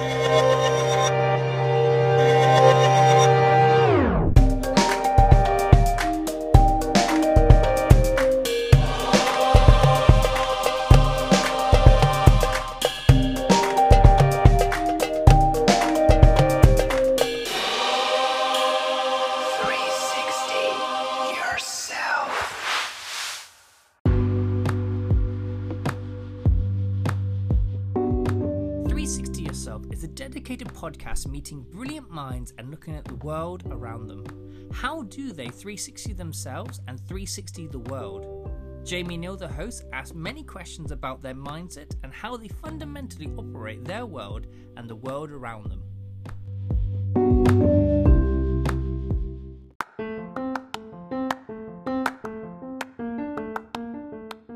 Música meeting brilliant minds and looking at the world around them. How do they 360 themselves and 360 the world? Jamie Neal, the host, asks many questions about their mindset and how they fundamentally operate their world and the world around them.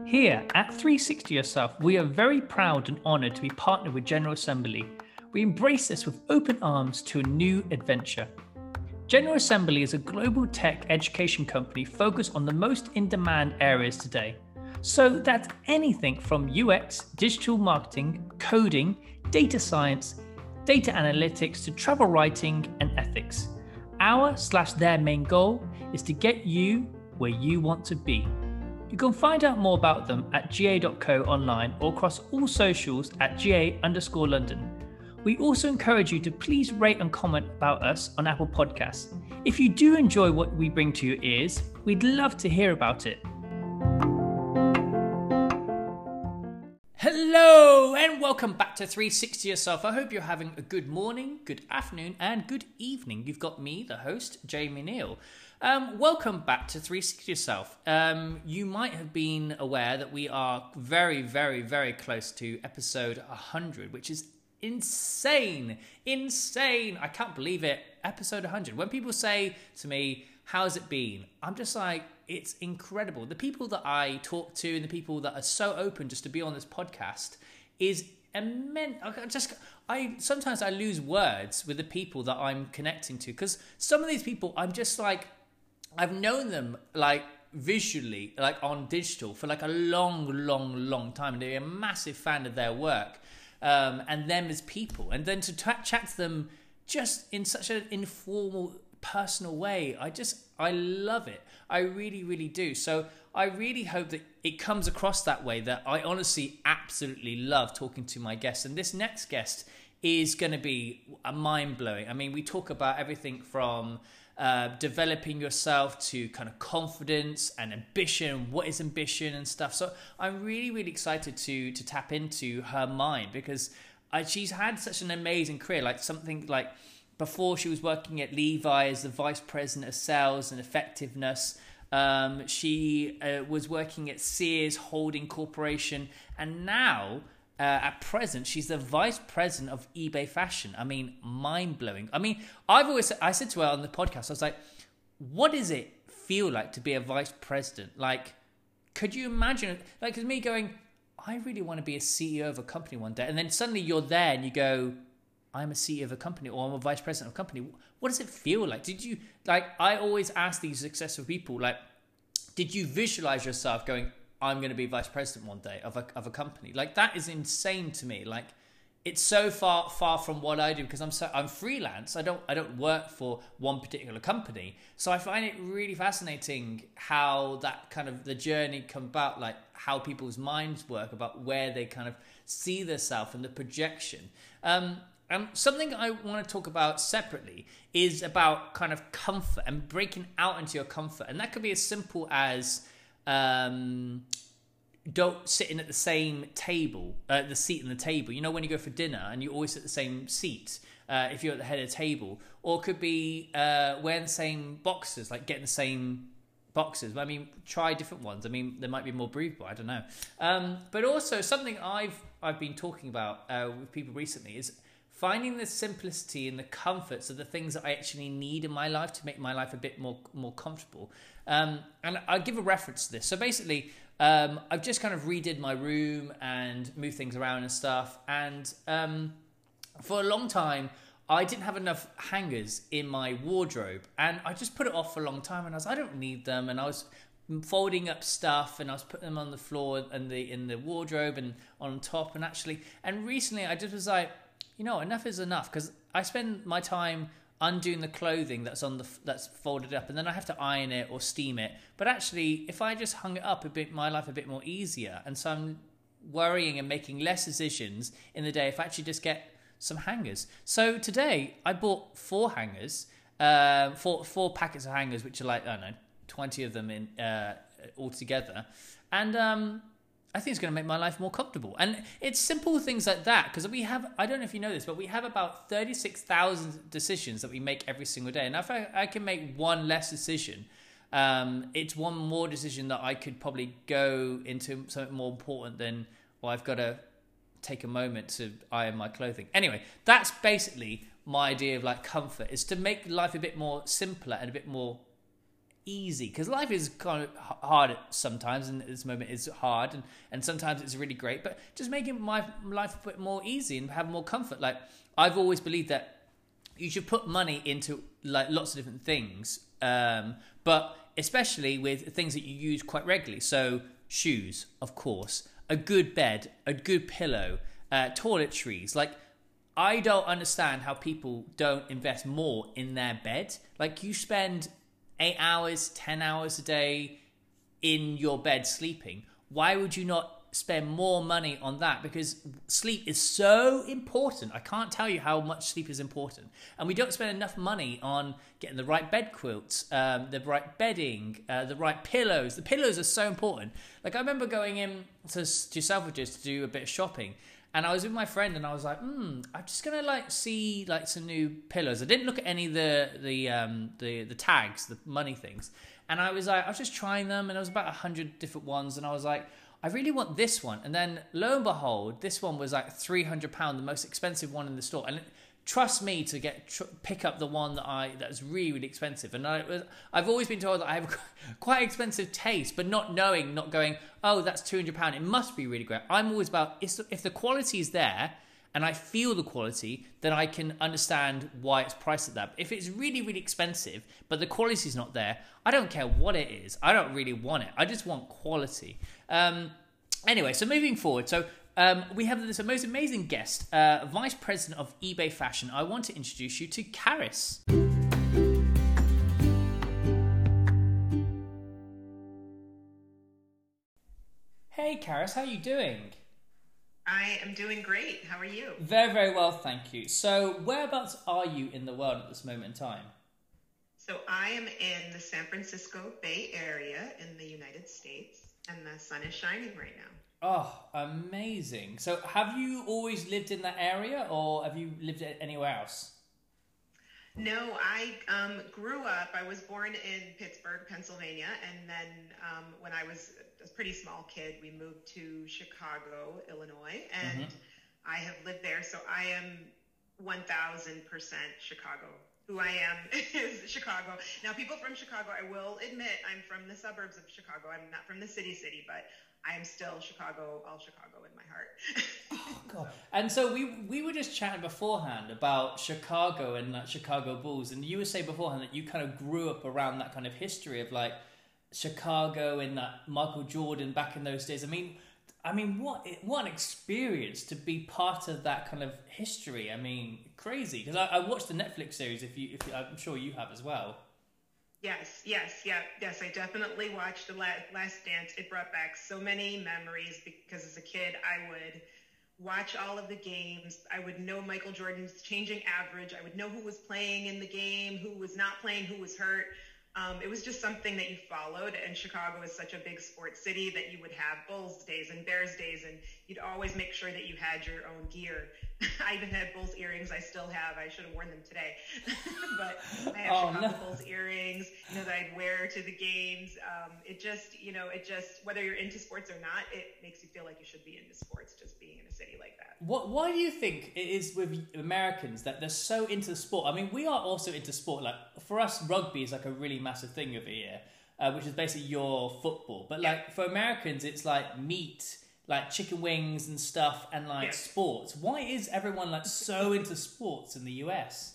Here at 360 Yourself, we are very proud and honoured to be partnered with General Assembly we embrace this with open arms to a new adventure. General Assembly is a global tech education company focused on the most in demand areas today. So that's anything from UX, digital marketing, coding, data science, data analytics to travel writing and ethics. Our slash their main goal is to get you where you want to be. You can find out more about them at ga.co online or across all socials at ga underscore London. We also encourage you to please rate and comment about us on Apple Podcasts. If you do enjoy what we bring to your ears, we'd love to hear about it. Hello and welcome back to 360 Yourself. I hope you're having a good morning, good afternoon, and good evening. You've got me, the host, Jamie Neal. Um, welcome back to 360 Yourself. Um, you might have been aware that we are very, very, very close to episode 100, which is insane, insane. I can't believe it. Episode 100. When people say to me, How's it been? I'm just like, It's incredible. The people that I talk to and the people that are so open just to be on this podcast is immense. I just, I sometimes I lose words with the people that I'm connecting to because some of these people, I'm just like, I've known them like visually, like on digital for like a long, long, long time, and they're a massive fan of their work um, and them as people, and then to t- chat to them just in such an informal, personal way. I just I love it. I really, really do. So I really hope that it comes across that way. That I honestly, absolutely love talking to my guests, and this next guest is going to be a mind blowing. I mean, we talk about everything from uh, developing yourself to kind of confidence and ambition. What is ambition and stuff? So I'm really, really excited to to tap into her mind because uh, she's had such an amazing career. Like something like before she was working at Levi as the vice president of sales and effectiveness. Um, she uh, was working at Sears Holding Corporation, and now uh, at present, she's the vice president of eBay Fashion. I mean, mind blowing. I mean, I've always I said to her on the podcast, I was like, "What does it feel like to be a vice president? Like, could you imagine? Like, it's me going, I really want to be a CEO of a company one day, and then suddenly you're there and you go, I'm a CEO of a company or I'm a vice president of a company. What does it feel like? Did you like? I always ask these successful people, like, did you visualize yourself going? I'm going to be vice president one day of a of a company. Like that is insane to me. Like it's so far far from what I do because I'm so I'm freelance. I don't I don't work for one particular company. So I find it really fascinating how that kind of the journey come about, like how people's minds work about where they kind of see themselves and the projection. Um, and something I want to talk about separately is about kind of comfort and breaking out into your comfort, and that could be as simple as um, don't sitting at the same table, uh, the seat in the table. You know, when you go for dinner and you always sit at the same seat. Uh, if you're at the head of the table, or it could be uh, wearing the same boxes, like getting the same boxes. I mean, try different ones. I mean, there might be more breathable. I don't know. Um, but also something I've I've been talking about uh, with people recently is finding the simplicity and the comforts of the things that I actually need in my life to make my life a bit more more comfortable. Um, and I'll give a reference to this. So basically, um, I've just kind of redid my room and moved things around and stuff. And um, for a long time, I didn't have enough hangers in my wardrobe, and I just put it off for a long time. And I was, I don't need them, and I was folding up stuff, and I was putting them on the floor and the in the wardrobe and on top, and actually, and recently I just was like, you know, enough is enough because I spend my time undoing the clothing that's on the that's folded up, and then I have to iron it or steam it. But actually, if I just hung it up, a bit my life a bit more easier, and so I'm worrying and making less decisions in the day if I actually just get some hangers. So today I bought four hangers, uh, four four packets of hangers, which are like I don't know, twenty of them in uh, altogether, and um, I think it's going to make my life more comfortable. And it's simple things like that because we have, I don't know if you know this, but we have about 36,000 decisions that we make every single day. And if I, I can make one less decision, um, it's one more decision that I could probably go into something more important than, well, I've got to take a moment to iron my clothing. Anyway, that's basically my idea of like comfort is to make life a bit more simpler and a bit more easy because life is kind of hard sometimes and at this moment it's hard and, and sometimes it's really great but just making my life a bit more easy and have more comfort. Like i've always believed that you should put money into like lots of different things um, but especially with things that you use quite regularly. So shoes of course a good bed a good pillow uh, toiletries. Like I don't understand how people don't invest more in their bed. Like you spend eight hours, 10 hours a day in your bed sleeping, why would you not spend more money on that? Because sleep is so important. I can't tell you how much sleep is important. And we don't spend enough money on getting the right bed quilts, um, the right bedding, uh, the right pillows. The pillows are so important. Like, I remember going in to, to Selfridges to do a bit of shopping and I was with my friend, and I was like, "Hmm, I'm just gonna like see like some new pillows." I didn't look at any of the the um the the tags, the money things, and I was like, I was just trying them, and there was about a hundred different ones, and I was like, I really want this one, and then lo and behold, this one was like three hundred pound, the most expensive one in the store, and. Trust me to get tr- pick up the one that I that's really really expensive. And I, I've always been told that I have quite expensive taste, but not knowing, not going, oh, that's two hundred pound. It must be really great. I'm always about if the quality is there and I feel the quality, then I can understand why it's priced at that. If it's really really expensive, but the quality is not there, I don't care what it is. I don't really want it. I just want quality. Um, anyway, so moving forward, so um, we have this most amazing guest, uh, Vice President of eBay Fashion. I want to introduce you to Karis. Hey, Karis, how are you doing? I am doing great. How are you? Very, very well, thank you. So, whereabouts are you in the world at this moment in time? So, I am in the San Francisco Bay Area in the United States, and the sun is shining right now. Oh, amazing. So, have you always lived in that area or have you lived anywhere else? No, I um, grew up, I was born in Pittsburgh, Pennsylvania. And then um, when I was a pretty small kid, we moved to Chicago, Illinois. And mm-hmm. I have lived there. So I am 1000% Chicago. Who I am is Chicago. Now, people from Chicago, I will admit, I'm from the suburbs of Chicago. I'm not from the city, city, but I am still Chicago, all Chicago in my heart. oh God! And so we we were just chatting beforehand about Chicago and like Chicago Bulls, and you were saying beforehand that you kind of grew up around that kind of history of like Chicago and that Michael Jordan back in those days. I mean, I mean, what what an experience to be part of that kind of history. I mean, crazy because I, I watched the Netflix series. If you, if you, I'm sure you have as well. Yes, yes, yeah, yes. I definitely watched the Last Dance. It brought back so many memories because as a kid, I would watch all of the games. I would know Michael Jordan's changing average. I would know who was playing in the game, who was not playing, who was hurt. Um, it was just something that you followed. And Chicago is such a big sports city that you would have Bulls days and Bears days, and you'd always make sure that you had your own gear. I even had Bulls earrings. I still have. I should have worn them today, but I have oh, Chicago no. Bulls earrings. You know that I'd wear to the games. Um, it just, you know, it just whether you're into sports or not, it makes you feel like you should be into sports. Just being in a city like that. What? Why do you think it is with Americans that they're so into sport? I mean, we are also into sport. Like for us, rugby is like a really massive thing over here, uh, which is basically your football. But like yeah. for Americans, it's like meat like chicken wings and stuff and like sports. Why is everyone like so into sports in the US?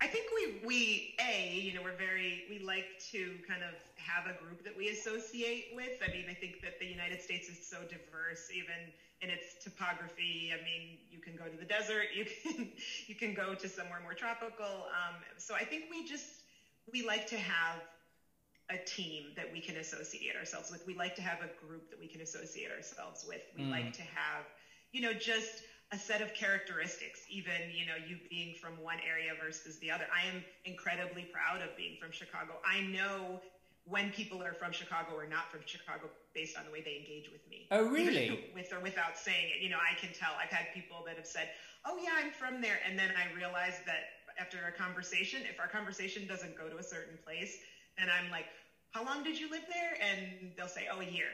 I think we we a you know we're very we like to kind of have a group that we associate with. I mean, I think that the United States is so diverse, even in its topography. I mean, you can go to the desert, you can you can go to somewhere more tropical. Um, so I think we just we like to have a team that we can associate ourselves with. We like to have a group that we can associate ourselves with. We mm. like to have, you know, just a set of characteristics, even, you know, you being from one area versus the other. I am incredibly proud of being from Chicago. I know when people are from Chicago or not from Chicago based on the way they engage with me. Oh, really? with or without saying it. You know, I can tell. I've had people that have said, oh, yeah, I'm from there. And then I realize that after a conversation, if our conversation doesn't go to a certain place, and I'm like, how long did you live there? And they'll say, oh, a year.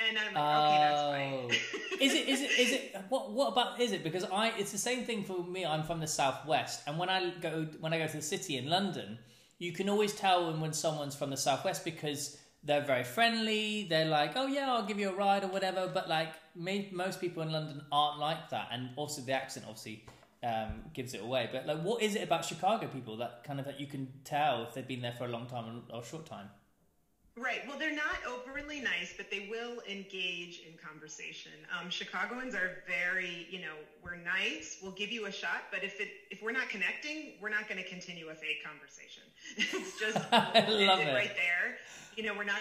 And I'm like, oh. okay, that's fine. Oh. is it? Is it? Is it? What? What about? Is it? Because I, it's the same thing for me. I'm from the southwest, and when I go when I go to the city in London, you can always tell when, when someone's from the southwest because they're very friendly. They're like, oh yeah, I'll give you a ride or whatever. But like, me, most people in London aren't like that, and also the accent obviously um, gives it away. But like, what is it about Chicago people that kind of that you can tell if they've been there for a long time or a short time? Right. Well, they're not overly nice, but they will engage in conversation. Um, Chicagoans are very, you know, we're nice. We'll give you a shot, but if it if we're not connecting, we're not going to continue a fake conversation. it's just I love it right there. You know, we're not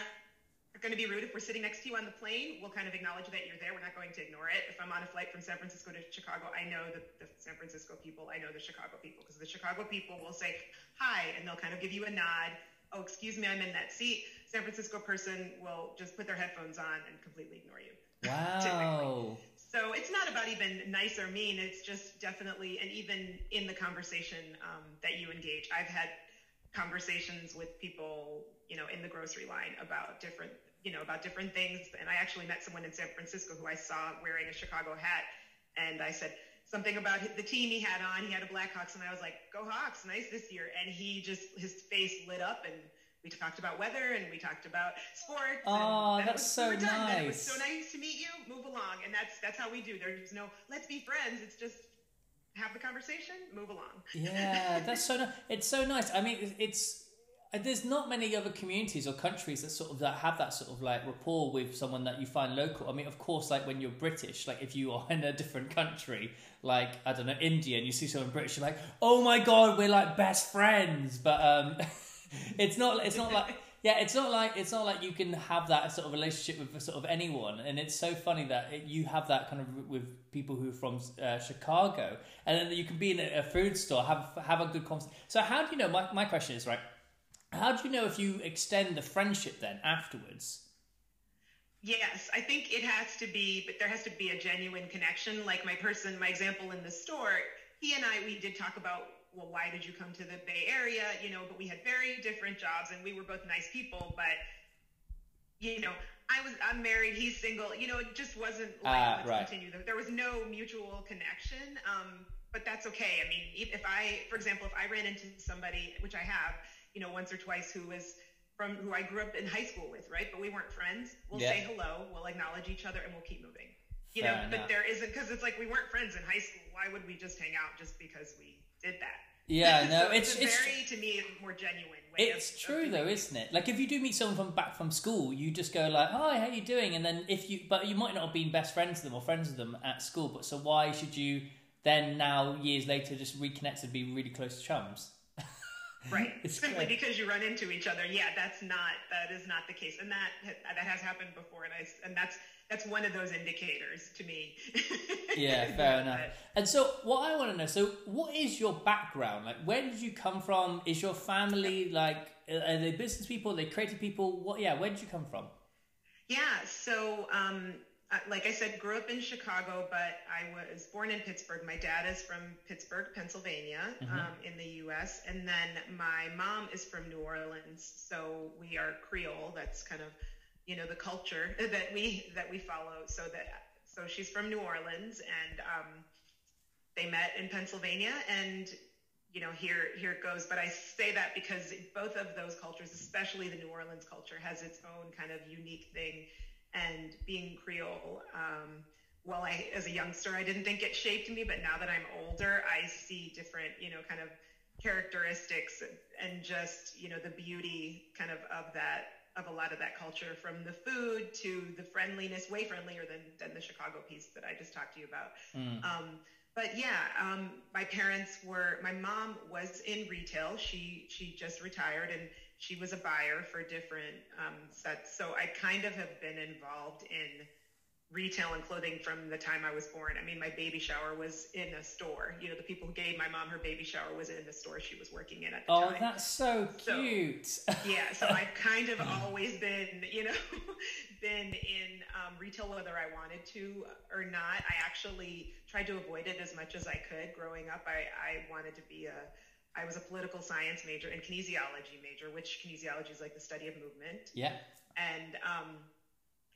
going to be rude if we're sitting next to you on the plane. We'll kind of acknowledge that you're there. We're not going to ignore it. If I'm on a flight from San Francisco to Chicago, I know the, the San Francisco people. I know the Chicago people because the Chicago people will say hi and they'll kind of give you a nod. Oh, excuse me, I'm in that seat San Francisco person will just put their headphones on and completely ignore you. Wow. so it's not about even nice or mean. It's just definitely, and even in the conversation um, that you engage, I've had conversations with people, you know, in the grocery line about different, you know, about different things. And I actually met someone in San Francisco who I saw wearing a Chicago hat, and I said something about the team he had on. He had a Blackhawks, and I was like, "Go Hawks! Nice this year." And he just his face lit up and we talked about weather and we talked about sports. Oh, that's was, so we nice. It was so nice to meet you. Move along, and that's that's how we do. There's no let's be friends. It's just have the conversation, move along. Yeah, that's so nice. It's so nice. I mean, it's there's not many other communities or countries that sort of that have that sort of like rapport with someone that you find local. I mean, of course, like when you're British, like if you are in a different country, like I don't know India, and you see someone British, you're like, oh my god, we're like best friends. But um, it's not. It's not like. Yeah, it's not like it's not like you can have that sort of relationship with sort of anyone, and it's so funny that it, you have that kind of with people who are from uh, Chicago, and then you can be in a, a food store, have have a good conversation. So, how do you know? My my question is right. How do you know if you extend the friendship then afterwards? Yes, I think it has to be, but there has to be a genuine connection. Like my person, my example in the store, he and I, we did talk about well, why did you come to the Bay Area? You know, but we had very different jobs and we were both nice people, but you know, I was I'm married, he's single. You know, it just wasn't like uh, right. continue. There was no mutual connection. Um, but that's okay. I mean, if I, for example, if I ran into somebody, which I have, you know, once or twice, who was from who I grew up in high school with, right? But we weren't friends. We'll yeah. say hello, we'll acknowledge each other, and we'll keep moving. You Fair know, enough. but there isn't because it's like we weren't friends in high school. Why would we just hang out just because we did that? Yeah, no, so it's, it's, it's very to me more genuine. it's of, true of though, isn't it? Like if you do meet someone from back from school, you just go like, "Hi, how you doing?" And then if you, but you might not have been best friends with them or friends with them at school. But so why should you then now years later just reconnect and be really close chums? Right simply great. because you run into each other yeah that's not that is not the case and that that has happened before and i and that's that's one of those indicators to me. yeah, fair enough. And so, what I want to know, so what is your background? Like, where did you come from? Is your family like are they business people? Are they creative people? What? Yeah, where did you come from? Yeah, so um, like I said, grew up in Chicago, but I was born in Pittsburgh. My dad is from Pittsburgh, Pennsylvania, mm-hmm. um, in the U.S., and then my mom is from New Orleans. So we are Creole. That's kind of you know the culture that we that we follow. So that so she's from New Orleans, and um, they met in Pennsylvania, and you know here here it goes. But I say that because both of those cultures, especially the New Orleans culture, has its own kind of unique thing. And being Creole, um, well, I as a youngster I didn't think it shaped me, but now that I'm older, I see different you know kind of characteristics and just you know the beauty kind of of that of a lot of that culture, from the food to the friendliness, way friendlier than than the Chicago piece that I just talked to you about. Mm. Um, but yeah, um, my parents were. My mom was in retail. She she just retired, and she was a buyer for different um, sets. So I kind of have been involved in retail and clothing from the time I was born. I mean, my baby shower was in a store. You know, the people who gave my mom her baby shower was in the store she was working in at the oh, time. Oh, that's so cute. So, yeah, so I've kind of always been, you know, been in um, retail whether I wanted to or not. I actually tried to avoid it as much as I could. Growing up, I, I wanted to be a I was a political science major and kinesiology major, which kinesiology is like the study of movement. Yeah. And um,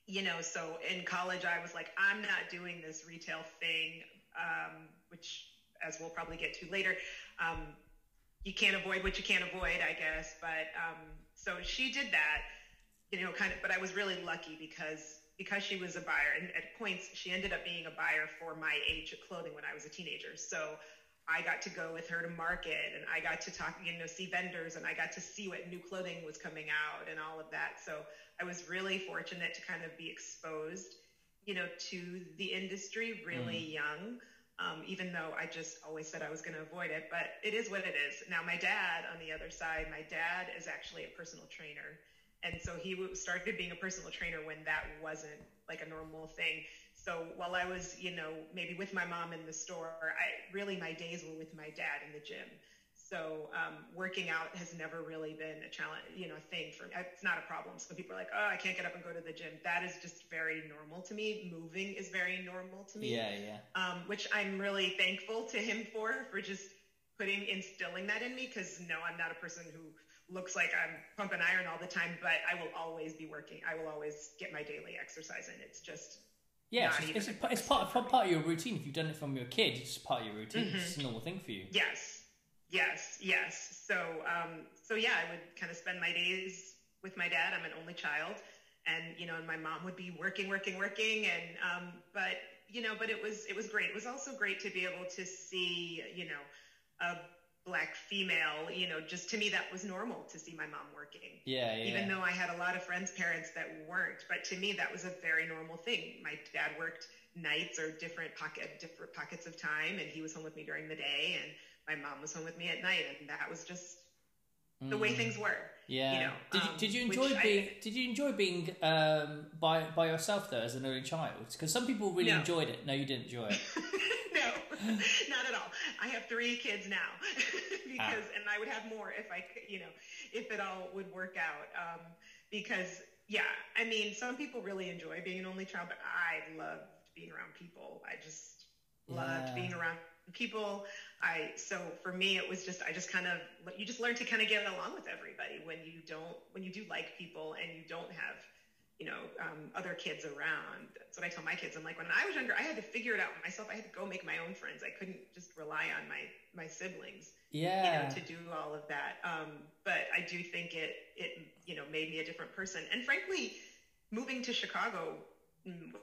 you know, so in college, I was like, I'm not doing this retail thing, um, which, as we'll probably get to later, um, you can't avoid what you can't avoid, I guess. But um, so she did that, you know, kind of. But I was really lucky because because she was a buyer, and at points she ended up being a buyer for my age of clothing when I was a teenager. So I got to go with her to market and I got to talk, you know, see vendors and I got to see what new clothing was coming out and all of that. So I was really fortunate to kind of be exposed, you know, to the industry really mm. young. Um, even though I just always said I was going to avoid it, but it is what it is. Now, my dad, on the other side, my dad is actually a personal trainer. And so he started being a personal trainer when that wasn't like a normal thing. So while I was, you know, maybe with my mom in the store, I really my days were with my dad in the gym. So um, working out has never really been a challenge, you know, a thing for me. It's not a problem. So people are like, oh, I can't get up and go to the gym. That is just very normal to me. Moving is very normal to me. Yeah, yeah. Um, which I'm really thankful to him for, for just putting, instilling that in me. Cause no, I'm not a person who looks like I'm pumping iron all the time, but I will always be working. I will always get my daily exercise in. It's just yeah, it's, it's, it's part, part, part of your routine. If you've done it from your kid, it's just part of your routine. Mm-hmm. It's a normal thing for you. Yes, yes, yes. So, um, so yeah, I would kind of spend my days with my dad. I'm an only child, and you know, and my mom would be working, working, working, and um, but you know, but it was it was great. It was also great to be able to see, you know, a black female, you know, just to me that was normal to see my mom working. Yeah, yeah. Even though I had a lot of friends' parents that weren't, but to me that was a very normal thing. My dad worked nights or different pocket different pockets of time and he was home with me during the day and my mom was home with me at night and that was just the way mm. things were. Yeah. You know, did, you, um, did you enjoy being I, Did you enjoy being um, by by yourself though as an early child? Because some people really no. enjoyed it. No, you didn't enjoy it. No, not at all. I have three kids now because, ah. and I would have more if I could, you know, if it all would work out. Um, because yeah, I mean, some people really enjoy being an only child, but I loved being around people. I just loved yeah. being around people. I so for me it was just I just kind of you just learn to kind of get along with everybody when you don't when you do like people and you don't have you know, um, other kids around. That's what I tell my kids. I'm like, when I was younger, I had to figure it out myself. I had to go make my own friends. I couldn't just rely on my my siblings, yeah, you know, to do all of that. Um, but I do think it it you know made me a different person. And frankly, moving to Chicago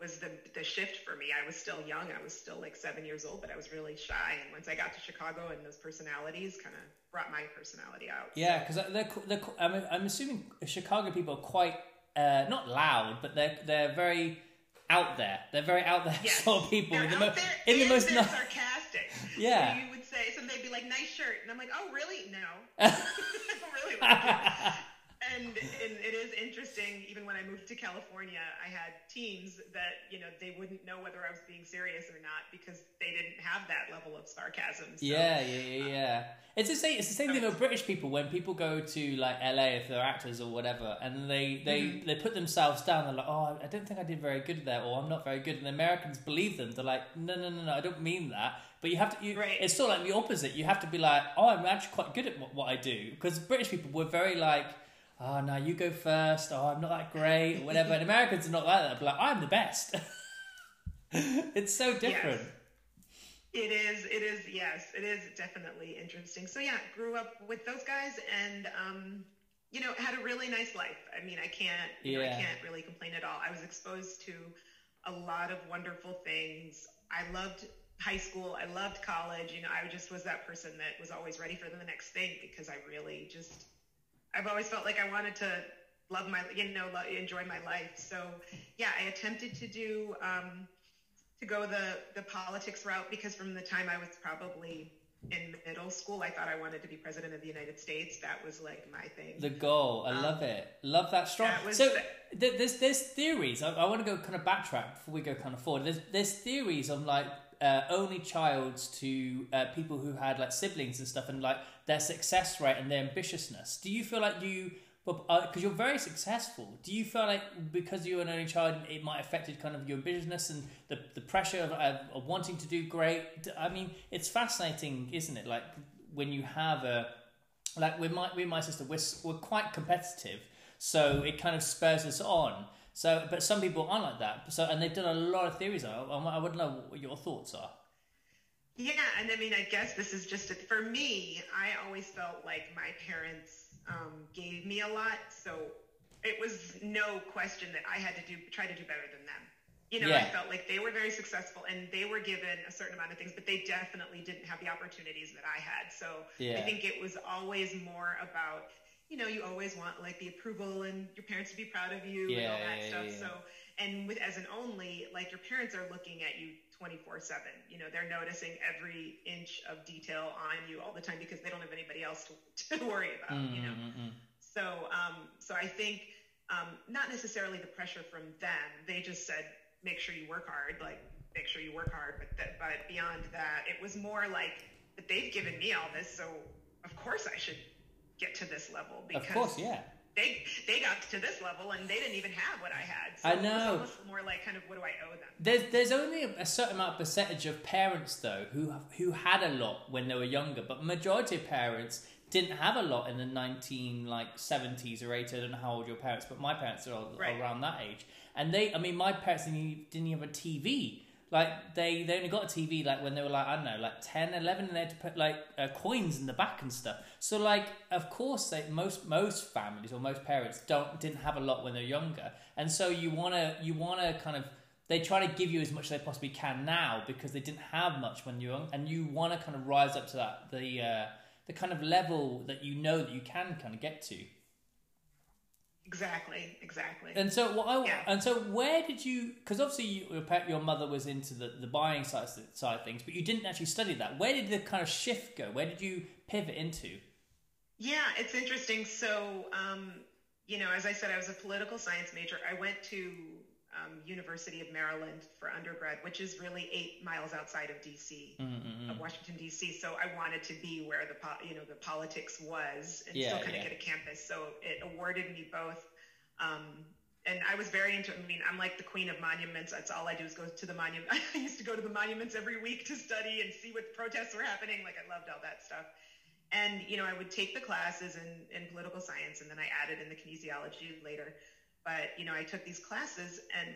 was the the shift for me. I was still young. I was still like seven years old, but I was really shy. And once I got to Chicago, and those personalities kind of brought my personality out. Yeah, because so. they're, they're, I'm, I'm assuming Chicago people are quite uh, not loud, but they're they're very out there. They're very out there yes. sort of people. They're the out mo- in the most they're sarcastic. Yeah. So you would say, so they'd be like, "Nice shirt," and I'm like, "Oh, really? No, I don't really like it." And, and it is interesting. Even when I moved to California, I had teams that you know they wouldn't know whether I was being serious or not because they didn't have that level of sarcasm. So, yeah, yeah, yeah, yeah. it's the same. It's the same thing with British people when people go to like LA if they're actors or whatever, and they they mm-hmm. they put themselves down. They're like, oh, I don't think I did very good there, or I'm not very good. And the Americans believe them. They're like, no, no, no, no, I don't mean that. But you have to. You, right. It's sort of like the opposite. You have to be like, oh, I'm actually quite good at what, what I do because British people were very like oh no, you go first. Oh, I'm not that great, or whatever. and Americans are not like that. But like, I'm the best. it's so different. Yes. It is. It is. Yes, it is definitely interesting. So yeah, grew up with those guys, and um, you know, had a really nice life. I mean, I can't. You yeah. know, I can't really complain at all. I was exposed to a lot of wonderful things. I loved high school. I loved college. You know, I just was that person that was always ready for the next thing because I really just I've always felt like I wanted to love my you know love, enjoy my life. So yeah, I attempted to do um, to go the the politics route because from the time I was probably in middle school, I thought I wanted to be president of the United States. That was like my thing. The goal, I um, love it, love that strong. That so the, there's there's theories. I, I, want to go kind of backtrack before we go kind of forward. There's there's theories on like uh, only childs to uh, people who had like siblings and stuff, and like their success rate and their ambitiousness. Do you feel like you because uh, you're very successful, do you feel like because you're an only child, it might affected kind of your business and the the pressure of, of wanting to do great? I mean, it's fascinating, isn't it? Like when you have a like with my with my sister, we're we're quite competitive, so it kind of spurs us on. So, but some people aren't like that. So, and they've done a lot of theories on it. I would know what your thoughts are. Yeah, and I mean, I guess this is just a, for me. I always felt like my parents um, gave me a lot. So it was no question that I had to do try to do better than them. You know, yeah. I felt like they were very successful and they were given a certain amount of things, but they definitely didn't have the opportunities that I had. So yeah. I think it was always more about, you know, you always want like the approval and your parents to be proud of you yeah, and all that stuff. So, and with as an only, like your parents are looking at you 24 7. You know, they're noticing every inch of detail on you all the time because they don't have anybody else to, to worry about, mm-hmm. you know. Mm-hmm. So, um, so I think um, not necessarily the pressure from them. They just said, make sure you work hard, like, make sure you work hard. But, that, but beyond that, it was more like, they've given me all this, so of course I should get to this level. Because of course, yeah they they got to this level and they didn't even have what I had. So I know. It was more like kind of what do I owe them? There's there's only a, certain amount of percentage of parents though who who had a lot when they were younger, but majority of parents didn't have a lot in the 19 like 70s or 80s. I don't know how old your parents, but my parents are all, right. around that age. And they, I mean, my parents didn't even have a TV like they they only got a TV like when they were like I don't know like 10 11 and they had to put like uh, coins in the back and stuff. So like of course they most most families or most parents don't didn't have a lot when they're younger. And so you want to you want to kind of they try to give you as much as they possibly can now because they didn't have much when you were young. And you want to kind of rise up to that the uh, the kind of level that you know that you can kind of get to Exactly, exactly. And so, what I, yeah. and so, where did you? Because obviously, you, your mother was into the, the buying side side of things, but you didn't actually study that. Where did the kind of shift go? Where did you pivot into? Yeah, it's interesting. So, um, you know, as I said, I was a political science major. I went to um, University of Maryland for undergrad, which is really eight miles outside of DC, mm-hmm. of Washington D.C. So I wanted to be where the po- you know the politics was, and yeah, still kind of yeah. get a campus. So it awarded me both. Um, and I was very into. I mean, I'm like the queen of monuments. That's all I do is go to the monument. I used to go to the monuments every week to study and see what protests were happening. Like I loved all that stuff. And you know, I would take the classes in, in political science, and then I added in the kinesiology later. But, you know, I took these classes and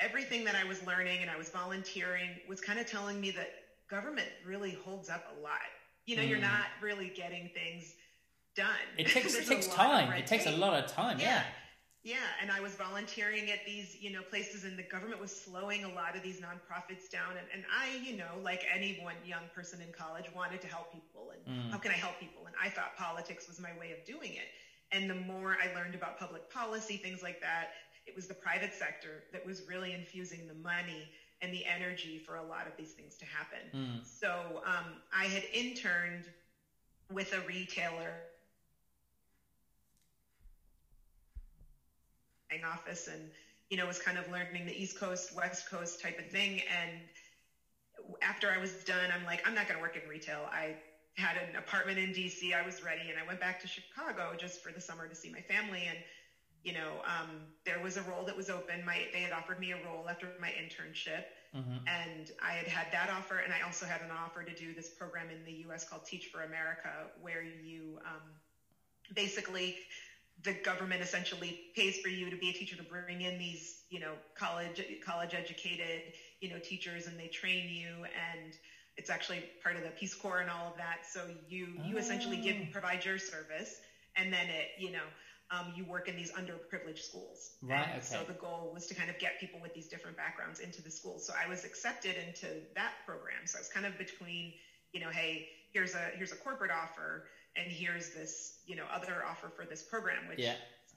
everything that I was learning and I was volunteering was kind of telling me that government really holds up a lot. You know, mm. you're not really getting things done. It takes, it takes time. It takes a lot of time. Yeah. yeah. Yeah, and I was volunteering at these, you know, places, and the government was slowing a lot of these nonprofits down. And, and I, you know, like any one young person in college, wanted to help people. And mm. how can I help people? And I thought politics was my way of doing it. And the more I learned about public policy, things like that, it was the private sector that was really infusing the money and the energy for a lot of these things to happen. Mm. So um, I had interned with a retailer office and you know was kind of learning the east coast west coast type of thing and after i was done i'm like i'm not going to work in retail i had an apartment in DC. I was ready, and I went back to Chicago just for the summer to see my family. And you know, um, there was a role that was open. My they had offered me a role after my internship, mm-hmm. and I had had that offer, and I also had an offer to do this program in the U.S. called Teach for America, where you um, basically the government essentially pays for you to be a teacher to bring in these you know college college educated you know teachers, and they train you and it's actually part of the Peace Corps and all of that. So you you oh. essentially give oh. provide your service, and then it you know um, you work in these underprivileged schools. Right. Okay. So the goal was to kind of get people with these different backgrounds into the schools. So I was accepted into that program. So I was kind of between you know, hey, here's a here's a corporate offer, and here's this you know other offer for this program, which. Yeah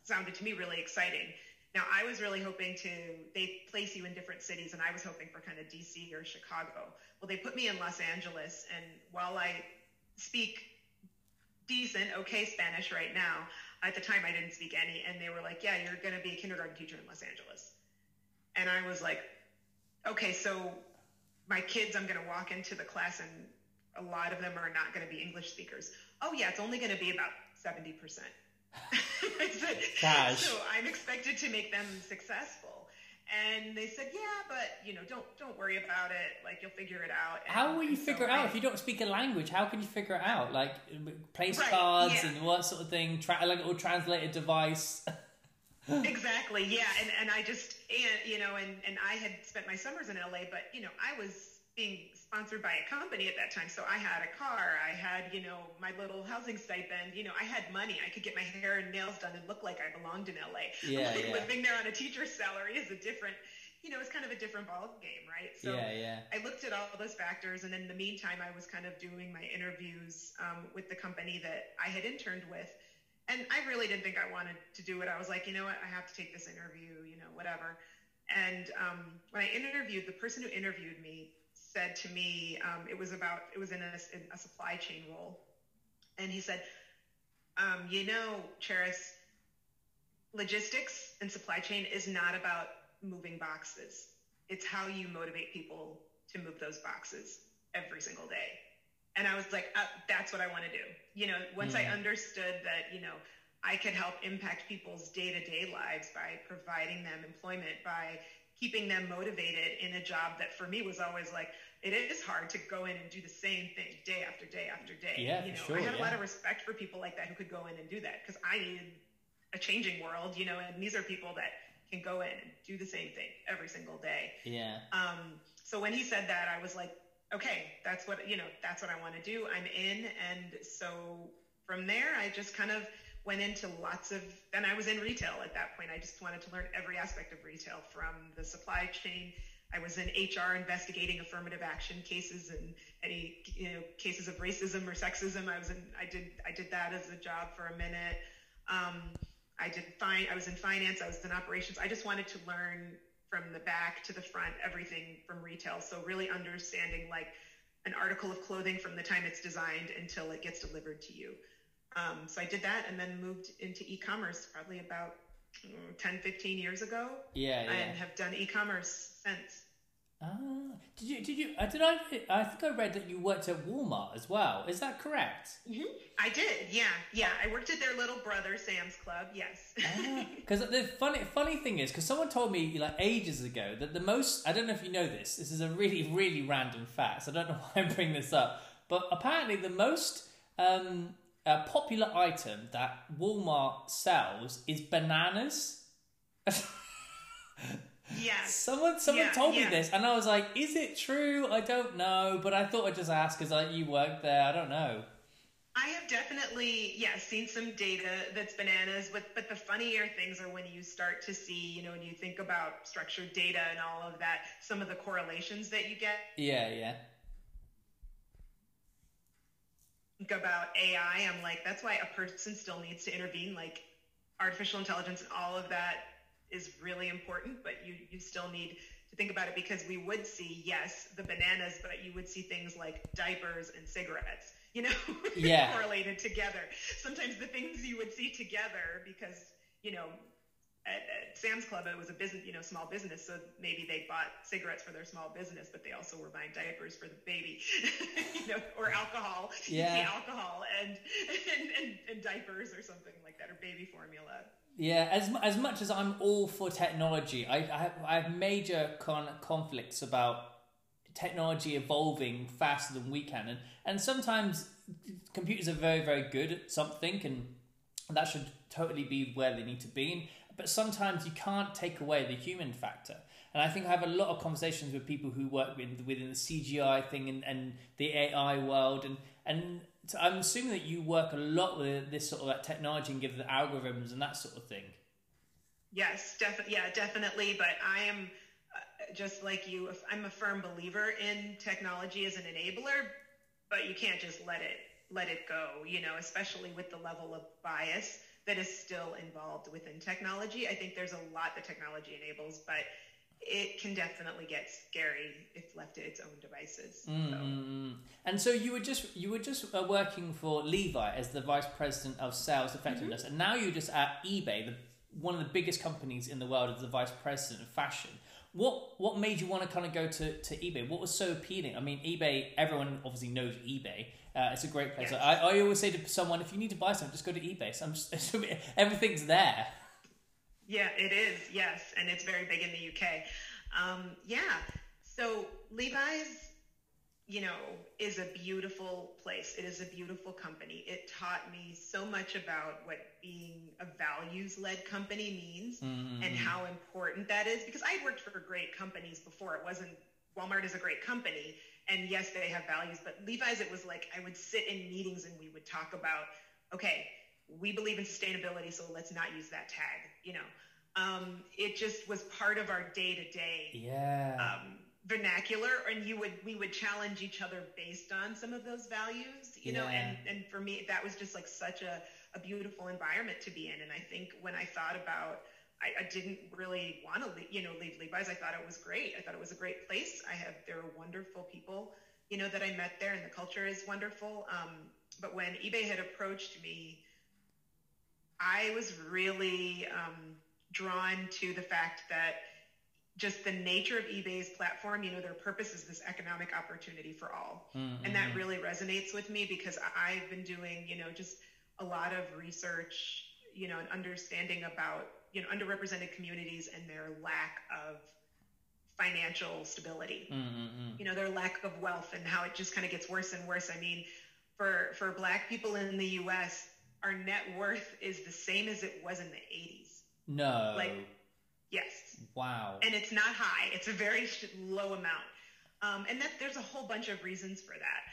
sounded to me really exciting. Now, I was really hoping to, they place you in different cities, and I was hoping for kind of DC or Chicago. Well, they put me in Los Angeles, and while I speak decent, okay Spanish right now, at the time I didn't speak any, and they were like, yeah, you're going to be a kindergarten teacher in Los Angeles. And I was like, okay, so my kids, I'm going to walk into the class, and a lot of them are not going to be English speakers. Oh, yeah, it's only going to be about 70%. Gosh. So I'm expected to make them successful. And they said, yeah, but you know, don't don't worry about it. Like you'll figure it out. And, how will you figure so it out I, if you don't speak a language? How can you figure it out? Like place right, cards yeah. and what sort of thing? Tra- like a little translated device. exactly. Yeah. And and I just and you know and and I had spent my summers in LA, but you know I was being sponsored by a company at that time. So I had a car, I had, you know, my little housing stipend, you know, I had money. I could get my hair and nails done and look like I belonged in LA. Yeah, like yeah. Living there on a teacher's salary is a different, you know, it's kind of a different ball game, right? So yeah, yeah. I looked at all those factors. And in the meantime, I was kind of doing my interviews um, with the company that I had interned with. And I really didn't think I wanted to do it. I was like, you know what, I have to take this interview, you know, whatever. And um, when I interviewed, the person who interviewed me said to me, um, it was about, it was in a, in a, supply chain role. And he said, um, you know, Charis, logistics and supply chain is not about moving boxes. It's how you motivate people to move those boxes every single day. And I was like, uh, that's what I want to do. You know, once I understood that, you know, I could help impact people's day to day lives by providing them employment, by keeping them motivated in a job that for me was always like it is hard to go in and do the same thing day after day after day. Yeah, you know, sure, I had yeah. a lot of respect for people like that who could go in and do that because I needed a changing world, you know, and these are people that can go in and do the same thing every single day. Yeah. Um, so when he said that, I was like, okay, that's what, you know, that's what I want to do. I'm in. And so from there, I just kind of went into lots of, and I was in retail at that point. I just wanted to learn every aspect of retail from the supply chain. I was in HR investigating affirmative action cases and any you know cases of racism or sexism. I was in I did I did that as a job for a minute. Um, I did fine. I was in finance. I was in operations. I just wanted to learn from the back to the front everything from retail. So really understanding like an article of clothing from the time it's designed until it gets delivered to you. Um, so I did that and then moved into e-commerce probably about mm, 10, 15 years ago. Yeah, yeah. And have done e-commerce since. Ah, did you? Did you? Uh, did I? I think I read that you worked at Walmart as well. Is that correct? Mm-hmm. I did. Yeah, yeah. I worked at their little brother, Sam's Club. Yes. Because ah, the funny, funny thing is, because someone told me like ages ago that the most. I don't know if you know this. This is a really, really random fact. So I don't know why I'm bringing this up, but apparently the most um, a popular item that Walmart sells is bananas. Yeah. Someone someone yeah, told yeah. me this, and I was like, "Is it true? I don't know." But I thought I'd just ask because like, you work there. I don't know. I have definitely, yeah, seen some data that's bananas, but but the funnier things are when you start to see, you know, when you think about structured data and all of that, some of the correlations that you get. Yeah, yeah. Think about AI. I'm like, that's why a person still needs to intervene, like artificial intelligence and all of that is really important, but you, you still need to think about it because we would see, yes, the bananas, but you would see things like diapers and cigarettes, you know, yeah. correlated together. Sometimes the things you would see together because, you know, at, Sam's Club, it was a business, you know, small business. So maybe they bought cigarettes for their small business, but they also were buying diapers for the baby, you know, or alcohol. Yeah. alcohol and, and, and, and diapers or something like that, or baby formula. Yeah, as as much as I'm all for technology, I I have, I have major con- conflicts about technology evolving faster than we can, and and sometimes computers are very very good at something, and that should totally be where they need to be. But sometimes you can't take away the human factor. And I think I have a lot of conversations with people who work with, within the CGI thing and, and the AI world, and and I'm assuming that you work a lot with this sort of like technology and give the algorithms and that sort of thing. Yes, definitely. Yeah, definitely. But I am uh, just like you. I'm a firm believer in technology as an enabler, but you can't just let it let it go. You know, especially with the level of bias that is still involved within technology. I think there's a lot that technology enables, but it can definitely get scary if left to its own devices. Mm. So. And so you were just you were just uh, working for Levi as the vice president of sales effectiveness, mm-hmm. and now you're just at eBay, the, one of the biggest companies in the world, as the vice president of fashion. What what made you want to kind of go to, to eBay? What was so appealing? I mean, eBay. Everyone obviously knows eBay. Uh, it's a great place. Yes. I, I always say to someone, if you need to buy something, just go to eBay. So just, everything's there. Yeah, it is. Yes, and it's very big in the UK. Um, yeah. So Levi's you know, is a beautiful place. It is a beautiful company. It taught me so much about what being a values led company means mm-hmm. and how important that is because I worked for great companies before. It wasn't Walmart is a great company and yes, they have values, but Levi's it was like I would sit in meetings and we would talk about okay, we believe in sustainability, so let's not use that tag, you know. Um, it just was part of our day to day. Vernacular and you would we would challenge each other based on some of those values you yeah. know and and for me that was just like such a, a beautiful environment to be in and i think when i thought about I, I didn't really want to, you know, leave Levi's. I thought it was great. I thought it was a great place. I have there are wonderful people, you know, that I met there, and the culture is wonderful. Um, but when eBay had approached me, I was really um, drawn to the fact that just the nature of eBay's platform, you know, their purpose is this economic opportunity for all. Mm-hmm. And that really resonates with me because I've been doing, you know, just a lot of research, you know, and understanding about, you know, underrepresented communities and their lack of financial stability. Mm-hmm. You know, their lack of wealth and how it just kind of gets worse and worse. I mean, for for black people in the US, our net worth is the same as it was in the 80s. No. Like Yes. Wow. And it's not high. It's a very low amount. Um, and that there's a whole bunch of reasons for that.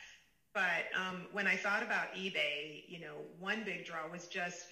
But um, when I thought about eBay, you know, one big draw was just,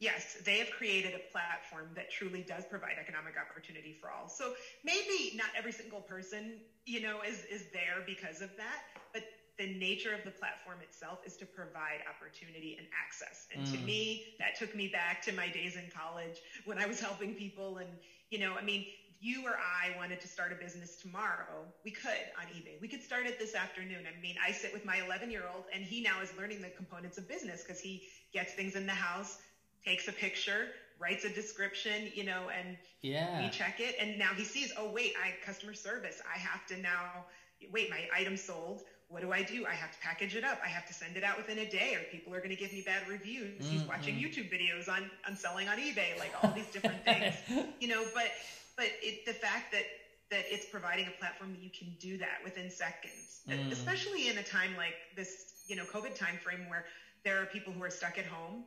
yes, they have created a platform that truly does provide economic opportunity for all. So maybe not every single person, you know, is, is there because of that, but the nature of the platform itself is to provide opportunity and access. And mm. to me, that took me back to my days in college when I was helping people. And, you know, I mean, you or I wanted to start a business tomorrow, we could on eBay. We could start it this afternoon. I mean, I sit with my 11 year old and he now is learning the components of business because he gets things in the house, takes a picture, writes a description, you know, and yeah. we check it. And now he sees, oh, wait, I customer service. I have to now, wait, my item sold what do I do? I have to package it up. I have to send it out within a day, or people are going to give me bad reviews. Mm-hmm. He's watching YouTube videos on on selling on eBay, like all these different things, you know. But but it, the fact that that it's providing a platform that you can do that within seconds, mm. especially in a time like this, you know, COVID time frame where there are people who are stuck at home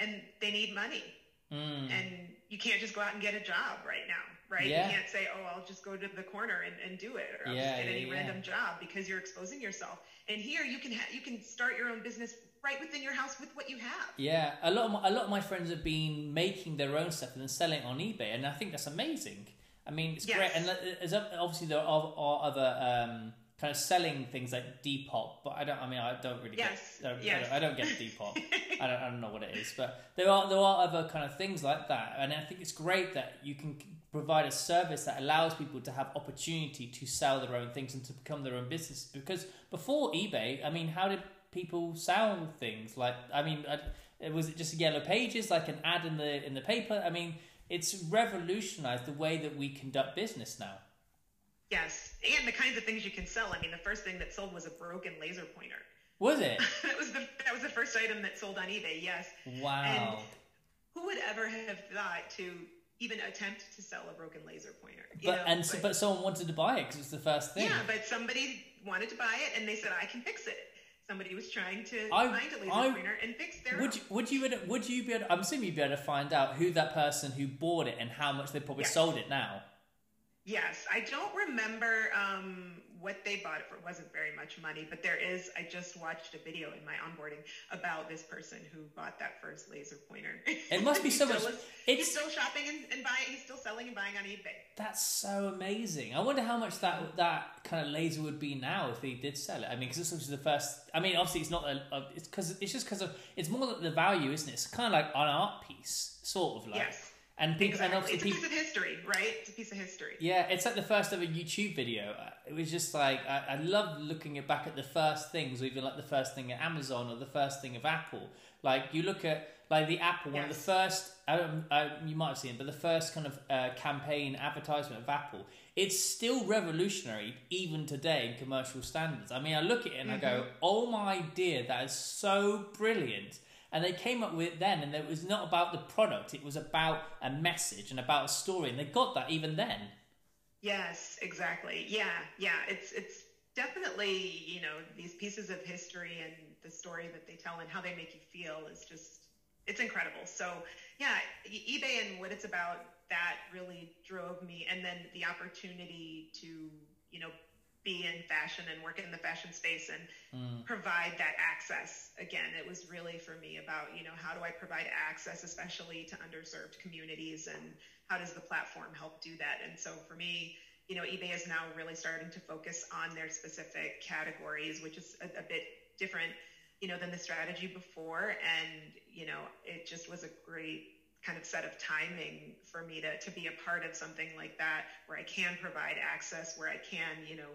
and they need money, mm. and you can't just go out and get a job right now right? Yeah. You can't say, oh, I'll just go to the corner and, and do it, or I'll yeah, just get any yeah, random job because you're exposing yourself. And here you can ha- you can start your own business right within your house with what you have. Yeah, a lot of my, a lot of my friends have been making their own stuff and then selling it on eBay, and I think that's amazing. I mean, it's yes. great, and there's obviously there are, are other um, kind of selling things like Depop, but I don't. I mean, I don't really yes. get. Don't, yes. I, don't, I don't get Depop. I don't. I don't know what it is, but there are there are other kind of things like that, and I think it's great that you can provide a service that allows people to have opportunity to sell their own things and to become their own business. Because before eBay, I mean, how did people sell things? Like, I mean, was it just yellow pages, like an ad in the in the paper? I mean, it's revolutionized the way that we conduct business now. Yes, and the kinds of things you can sell. I mean, the first thing that sold was a broken laser pointer. Was it? that was the that was the first item that sold on eBay. Yes. Wow. And who would ever have thought to even attempt to sell a broken laser pointer. but know? and but, so, but someone wanted to buy it because it was the first thing. Yeah, but somebody wanted to buy it, and they said, "I can fix it." Somebody was trying to I, find a laser I, pointer and fix their. Would you, would you would you be able? I'm assuming you'd be able to find out who that person who bought it and how much they probably yes. sold it now. Yes, I don't remember um, what they bought it for It wasn't very much money, but there is. I just watched a video in my onboarding about this person who bought that first laser pointer. It must be so much. He's still shopping and, and, buying. He's still selling and buying on eBay. That's so amazing. I wonder how much that that kind of laser would be now if he did sell it. I mean, because this was the first. I mean, obviously it's not a. a it's because it's just because of. It's more the value, isn't it? It's kind of like an art piece, sort of like. Yes and people, exactly. and obviously it's a people, piece of history, right? It's a piece of history. Yeah, it's like the first ever YouTube video. It was just like I, I love looking back at the first things, or even like the first thing at Amazon or the first thing of Apple. Like you look at like the Apple one Yes. of the first. Um, uh, you might have seen, it, but the first kind of uh, campaign advertisement of Apple. It's still revolutionary even today in commercial standards. I mean, I look at it and I go, "Oh my dear, that is so brilliant." And they came up with it then, and it was not about the product; it was about a message and about a story, and they got that even then. Yes, exactly. Yeah, yeah. It's it's definitely you know these pieces of history and the story that they tell and how they make you feel is just it's incredible. So yeah, eBay and what it's about that really drove me, and then the opportunity to you know be in fashion and work in the fashion space and Mm. provide that access. Again it was really for me about you know how do i provide access especially to underserved communities and how does the platform help do that? And so for me you know ebay is now really starting to focus on their specific categories which is a, a bit different you know than the strategy before. And you know it just was a great kind of set of timing for me to, to be a part of something like that where i can provide access where i can you know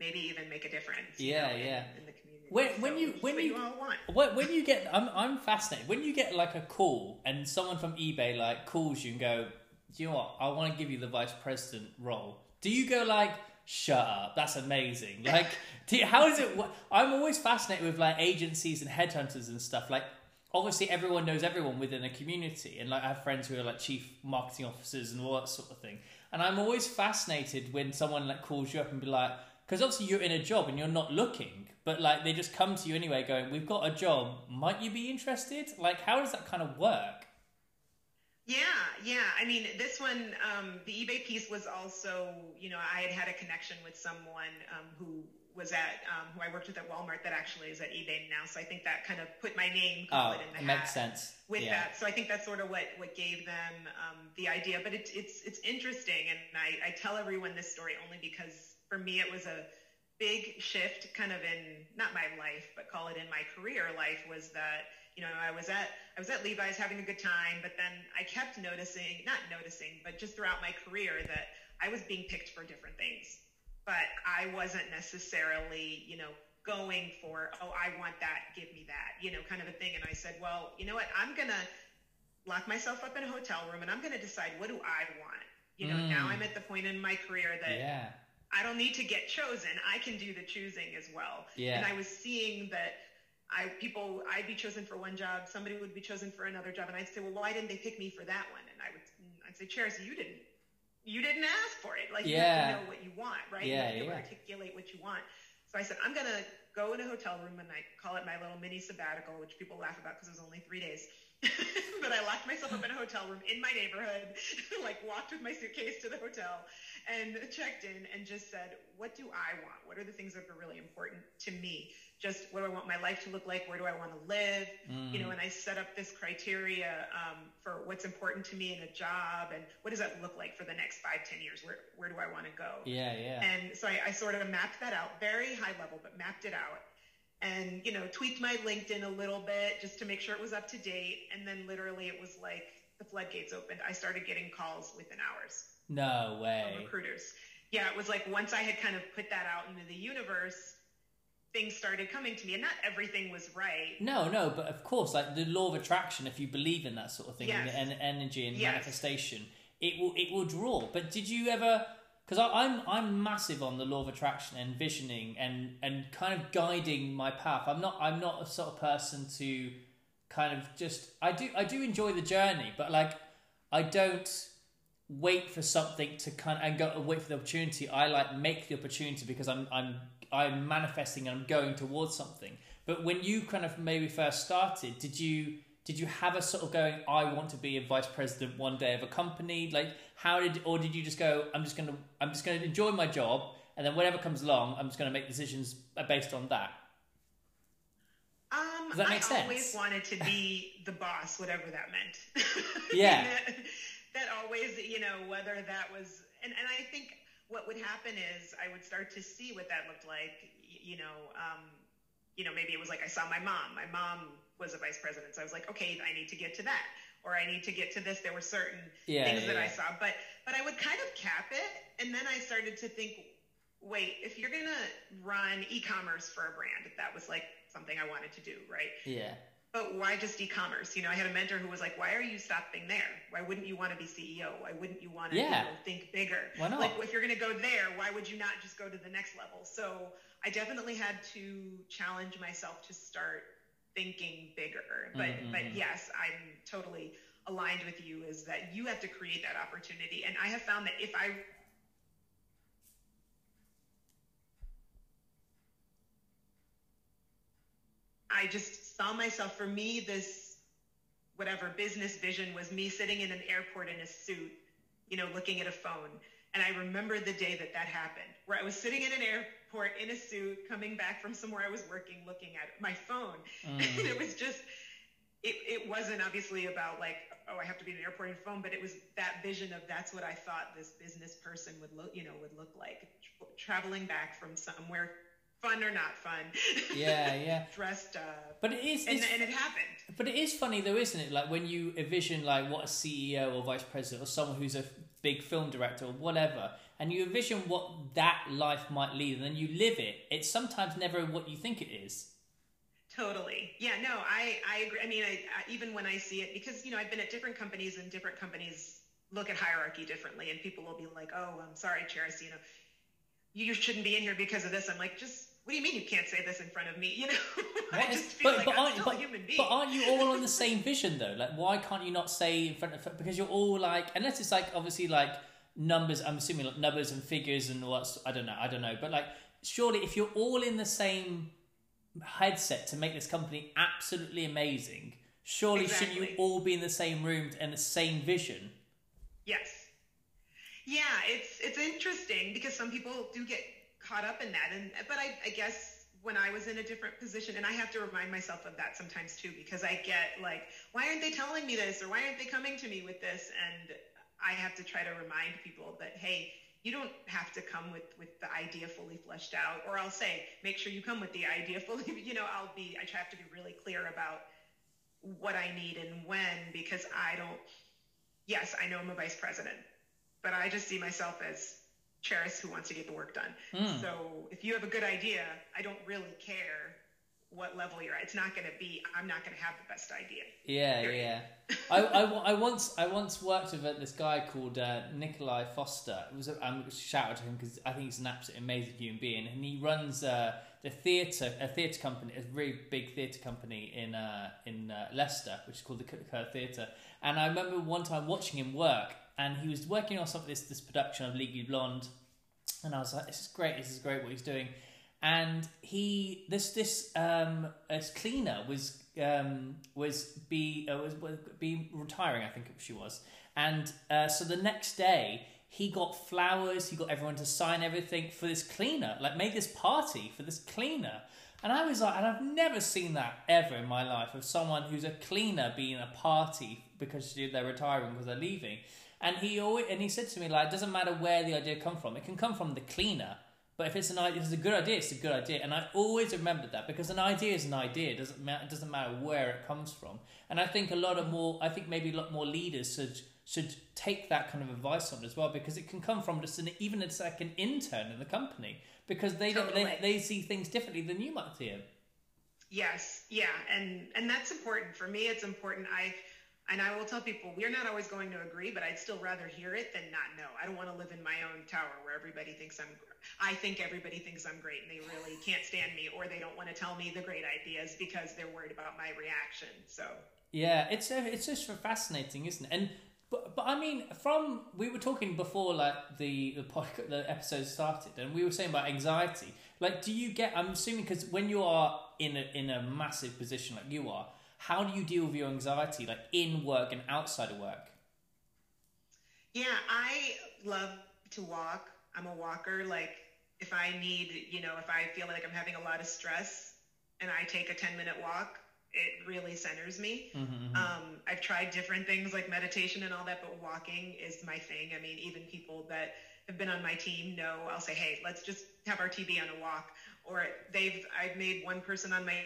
maybe even make a difference you Yeah, know, yeah. in the community When- when you- when what you- all want When, when you get, I'm, I'm fascinated. When you get like a call and someone from eBay like calls you and go, "Do you know what? I want to give you the vice president role." Do you go like, "Shut up, that's amazing"? Like, do you, how does it? I'm always fascinated with like agencies and headhunters and stuff. Like, obviously everyone knows everyone within a community, and like I have friends who are like chief marketing officers and all that sort of thing. And I'm always fascinated when someone like calls you up and be like, because obviously you're in a job and you're not looking, but like they just come to you anyway, going, "We've got a job. Might you be interested?" Like, how does that kind of work? Yeah, yeah. I mean, this one, um, the eBay piece was also, you know, I had had a connection with someone um, who was at, um, who I worked with at Walmart that actually is at eBay now. So I think that kind of put my name, Oh, in the hat makes sense. with yeah. that. So I think that's sort of what, what gave them um, the idea. But it, it's it's interesting, and I, I tell everyone this story only because for me it was a big shift, kind of in not my life, but call it in my career life. Was that you know I was at I was at Levi's having a good time, but then I kept noticing, not noticing, but just throughout my career that I was being picked for different things, but I wasn't necessarily you know going for oh I want that, give me that, you know, kind of a thing. And I said, well, you know what, I'm gonna lock myself up in a hotel room and I'm going to decide what do I want. You know, Mm. now I'm at the point in my career that Yeah. I don't need to get chosen. I can do the choosing as well. Yeah. And I was seeing that I people I'd be chosen for one job, somebody would be chosen for another job, and I'd say, well, why didn't they pick me for that one? And I would I'd say, Cheris, you didn't you didn't ask for it. Like you have to know what you want, right? Yeah, you have to yeah. articulate what you want. So I said, I'm gonna go in a hotel room and I call it my little mini sabbatical, which people laugh about because it was only three days. but I locked myself up in a hotel room in my neighborhood, like walked with my suitcase to the hotel and checked in and just said, what do I want? What are the things that are really important to me? Just what do I want my life to look like? Where do I want to live? You know, Mm. and I set up this criteria um, for what's important to me in a job and what does that look like for the next five, ten years? Where, where do I want to go? Yeah, yeah. And so I, I sort of mapped that out, very high level, but mapped it out. And, you know, tweaked my LinkedIn a little bit just to make sure it was up to date. And then literally it was like the floodgates opened. I started getting calls within hours No from way. recruiters. Yeah, it was like once I had kind of put that out into the universe, things started coming to me. And not everything was right. No, no, but of course, like the law of attraction, if you believe in that sort of thing, Yes. and, and energy and Yes. manifestation, it will it will draw. But did you ever? Because I'm I'm massive on the law of attraction and visioning and and kind of guiding my path. I'm not I'm not a sort of person to kind of just I do I do enjoy the journey, but like I don't wait for something to kind of, and go wait for the opportunity. I like make the opportunity because I'm I'm I'm manifesting and I'm going towards something. But when you kind of maybe first started, did you did you have a sort of going I want to be a vice president one day of a company? Like how did or did you just go I'm just going to I'm just to enjoy my job and then whatever comes along, I'm just going to make decisions based on that. Um, Does that make I sense? always wanted to be the boss, whatever that meant. Yeah. that, that always, you know, whether that was, and, and I think what would happen is I would start to see what that looked like, you know, um, you know, maybe it was like I saw my mom. My mom was a vice president, so I was like, okay, I need to get to that, or I need to get to this. There were certain Yeah, things yeah, that I saw, but but I would kind of cap it, and then I started to think, wait, if you're gonna run e-commerce for a brand, if that was like something I wanted to do, right? Yeah. But why just e-commerce? You know, I had a mentor who was like, "Why are you stopping there? Why wouldn't you want to be CEO? Why wouldn't you want to Yeah. you know, think bigger? Why not? Like, if you're going to go there, why would you not just go to the next level?" So I definitely had to challenge myself to start thinking bigger. But Mhm, but mhm. yes, I'm totally aligned with you. Is that you have to create that opportunity? And I have found that if I I just saw myself for me this whatever business vision was me sitting in an airport in a suit, you know, looking at a phone. And I remember the day that that happened, where I was sitting in an airport in a suit, coming back from somewhere I was working, looking at my phone. Mm. And it was just, it, it wasn't obviously about like, oh, I have to be in an airport and phone, but it was that vision of that's what I thought this business person would look, you know, would look like Tra- traveling back from somewhere fun or not fun. Yeah, yeah. Dressed up. But it is, And, and it happened. but it is funny though, isn't it? Like when you envision like what a CEO or vice president or someone who's a big film director or whatever, and you envision what that life might lead, and then you live it. It's sometimes never what you think it is. Totally. Yeah, no, I, I agree. I mean, I, I, even when I see it, because, you know, I've been at different companies and different companies look at hierarchy differently and people will be like, oh, I'm sorry, Cheris, you know, you shouldn't be in here because of this. I'm like, just, what do you mean you can't say this in front of me? You know, I just feel like I'm aren't, still but, a human being. but aren't you all on the same vision though? Like, why can't you not say in front of because you're all like, unless it's like obviously like numbers. I'm assuming like numbers and figures and what's I don't know, I don't know. But like, surely if you're all in the same headset to make this company absolutely amazing, surely shouldn't you all be in the same room and the same vision? Yes. Yeah, it's it's interesting because some people do get caught up in that, and but I, I guess when I was in a different position, and I have to remind myself of that sometimes too, because I get like, why aren't they telling me this, or why aren't they coming to me with this, and I have to try to remind people that hey, you don't have to come with with the idea fully fleshed out, or I'll say, make sure you come with the idea fully. You know, I'll be I have to be really clear about what I need and when because I don't yes, I know I'm a vice president, but I just see myself as Cheris who wants to get the work done. Hmm. So if you have a good idea, I don't really care what level you're at. It's not going to be, I'm not going to have the best idea. Yeah, Period. yeah. I, I, I once I once worked with uh, this guy called uh, Nikolai Foster. It was a, um, shout out to him because I think he's an absolutely amazing human being, and he runs uh, the theatre a theatre company, a very big theatre company in uh, in uh, Leicester, which is called the Curve Theatre. And I remember one time watching him work, and he was working on something this this production of Legally Blonde, and I was like, "This is great! This is great! What he's doing." and he this this um as cleaner was um was be uh, was, was be retiring I think she was and uh, so the next day he got flowers he got everyone to sign everything for this cleaner like made this party for this cleaner and I was like and I've never seen that ever in my life of someone who's a cleaner being a party because they're retiring because they're leaving and he always and he said to me like it doesn't matter where the idea come from it can come from the cleaner but if it's an idea, if it's a good idea, it's a good idea, and I always remembered that because an idea is an idea. It doesn't matter. It doesn't matter where it comes from. And I think a lot of more. I think maybe a lot more leaders should should take that kind of advice on as well because it can come from just an even it's like an intern in the company because they don't they, they see things differently than you might see it. Yes, yeah, and and that's important for me. It's important. I and I will tell people we're not always going to agree, but I'd still rather hear it than not know. I don't want to live in my own tower where everybody thinks I'm. I think everybody thinks I'm great, and they really can't stand me, or they don't want to tell me the great ideas because they're worried about my reaction. So Yeah, it's it's just fascinating, isn't it? And but, but I mean, from we were talking before, like the the podcast, the episode started, and we were saying about anxiety. Like, do you get? I'm assuming because when you are in a in a massive position like you are, how do you deal with your anxiety, like in work and outside of work? Yeah, I love to walk. I'm a walker. Like if I need, you know, if I feel like I'm having a lot of stress and I take a 10 minute walk, it really centers me. Mm-hmm. Um, I've tried different things like meditation and all that, but walking is my thing. I mean, even people that have been on my team know I'll say, hey, let's just have our TV on a walk. Or they've, I've made one person on my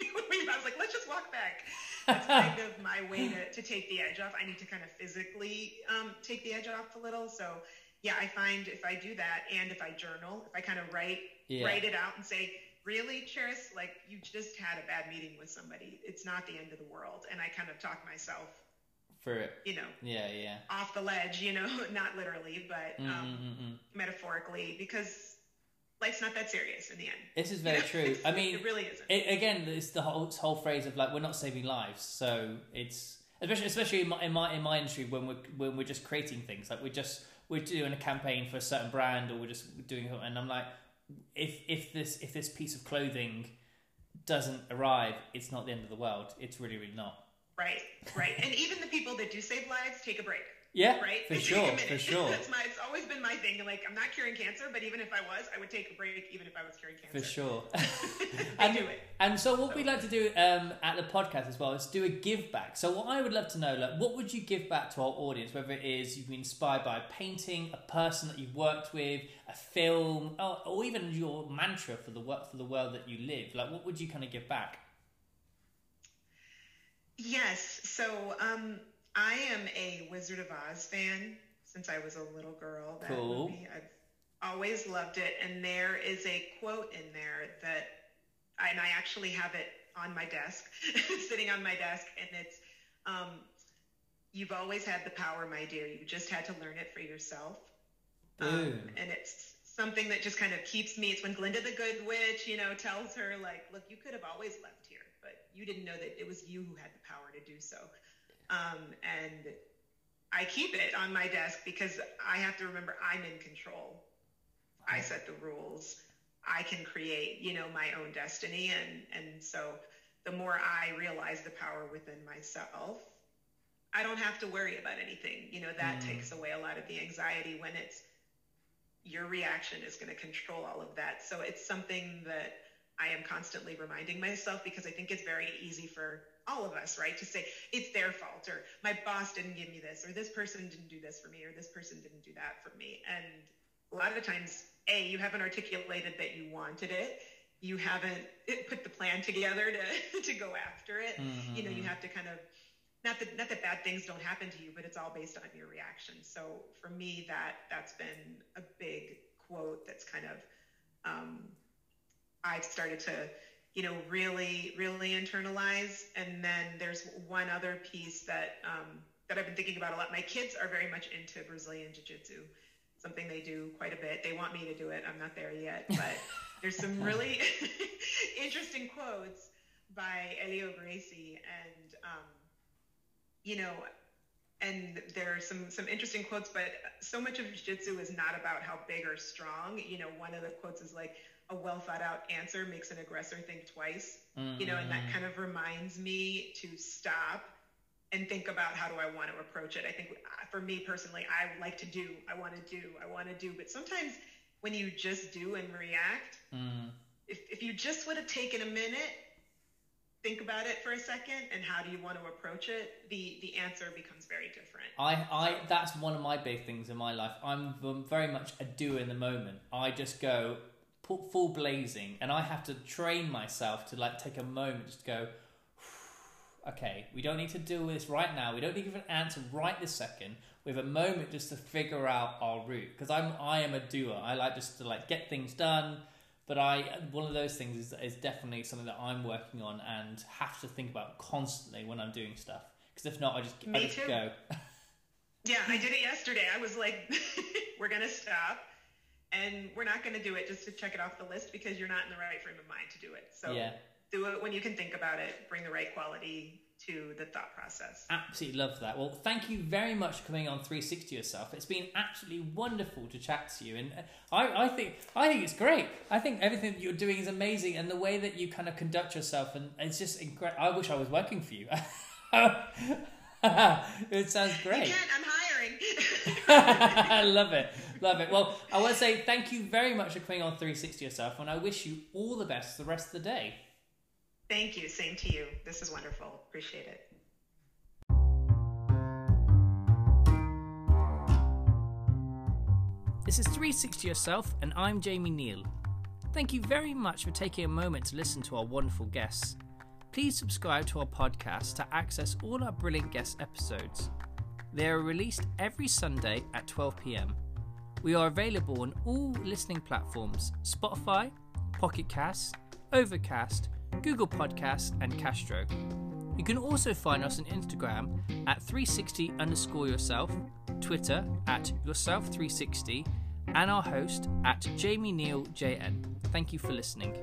I was like, let's just walk back. That's kind of my way to, to take the edge off. I need to kind of physically um, take the edge off a little. So yeah, I find if I do that and if I journal, if I kind of write yeah. write it out and say, really, Cheris, like you just had a bad meeting with somebody. It's not the end of the world. And I kind of talk myself for it. You know. Yeah, yeah. Off the ledge, you know, not literally, but um, mm-hmm. metaphorically, because life's not that serious in the end. This is very true. I mean, it really isn't. It, again, it's the whole whole phrase of like we're not saving lives, so it's especially especially in my in my, in my industry when we're when we're just creating things like we're just we're doing a campaign for a certain brand or we're just doing and I'm like if if this if this piece of clothing doesn't arrive, it's not the end of the world. It's really really not. Right, right. and even the people that do save lives take a break. Yeah, right. For sure, for sure. That's my. It's always been my thing. Like I'm not curing cancer, but even if I was, I would take a break, even if I was curing cancer. For sure. and, do it. And so, what so. we like to do um, at the podcast as well is do a give back. So, what I would love to know, like, what would you give back to our audience? Whether it is you've been inspired by a painting, a person that you've worked with, a film, or, or even your mantra for the work for the world that you live. Like, what would you kind of give back? Yes. So. Um, I am a Wizard of Oz fan since I was a little girl. That cool. movie, I've always loved it. And there is a quote in there that, and I actually have it on my desk, sitting on my desk, and it's, um, "You've always had the power, my dear. You just had to learn it for yourself." Um, and it's something that just kind of keeps me. It's when Glinda the Good Witch, you know, tells her like, "Look, you could have always left here, but you didn't know that it was you who had the power to do so." Um, and I keep it on my desk because I have to remember I'm in control. I set the rules. I can create, you know, my own destiny. And, and so the more I realize the power within myself, I don't have to worry about anything. You know, that mm. takes away a lot of the anxiety when it's your reaction is going to control all of that. So it's something that I am constantly reminding myself because I think it's very easy for all of us, right, to say it's their fault or my boss didn't give me this or this person didn't do this for me or this person didn't do that for me. And a lot of the times, A, you haven't articulated that you wanted it. You haven't put the plan together to, to go after it. Mm-hmm. You know, you have to kind of not that not that bad things don't happen to you, but it's all based on your reaction. So for me, that that's been a big quote that's kind of um, I've started to, you know, really, really internalize. And then there's one other piece that um, that I've been thinking about a lot. My kids are very much into Brazilian Jiu-Jitsu, something they do quite a bit. They want me to do it. I'm not there yet, but there's some really interesting quotes by Helio Gracie, and um, you know, and there are some some interesting quotes, but so much of jiu-jitsu is not about how big or strong. You know, one of the quotes is like, a well thought out answer makes an aggressor think twice. Mm-hmm. You know, and that mm-hmm. kind of reminds me to stop and think about how do I want to approach it. I think uh, for me personally, I like to do, I want to do, I want to do, but sometimes when you just do and react, mm. if, if you just would have taken a minute, think about it for a second and how do you want to approach it, the, the answer becomes very different. I, I, that's one of my big things in my life. I'm very much a do in the moment. I just go, full blazing, and I have to train myself to like take a moment just to go. Okay, we don't need to do this right now. We don't need to give an answer right this second. We have a moment just to figure out our route because I'm I am a doer. I like just to like get things done. But I one of those things is is definitely something that I'm working on and have to think about constantly when I'm doing stuff. Because if not, I just Me I just too. go. yeah, I did it yesterday. I was like, we're gonna stop and we're not going to do it just to check it off the list because you're not in the right frame of mind to do it. So yeah. do it when you can think about it, bring the right quality to the thought process. Absolutely love that. Well, thank you very much for coming on 360 yourself. It's been absolutely wonderful to chat to you, and uh, I, I think I think it's great. I think everything that you're doing is amazing, and the way that you kind of conduct yourself, and it's just incredible. I wish I was working for you. it sounds great. You can, I'm hiring. I love it Love it. Well, I want to say thank you very much for coming on 360 yourself, and I wish you all the best the rest of the day. Thank you. Same to you. This is wonderful. Appreciate it. This is 360 Yourself, and I'm Jamie Neal. Thank you very much for taking a moment to listen to our wonderful guests. Please subscribe to our podcast to access all our brilliant guest episodes. They are released every Sunday at 12 pm. We are available on all listening platforms Spotify, Pocket Cast, Overcast, Google Podcasts, and Castro. You can also find us on Instagram at 360 underscore yourself, Twitter at yourself360, and our host at Jamie Neal JN. Thank you for listening.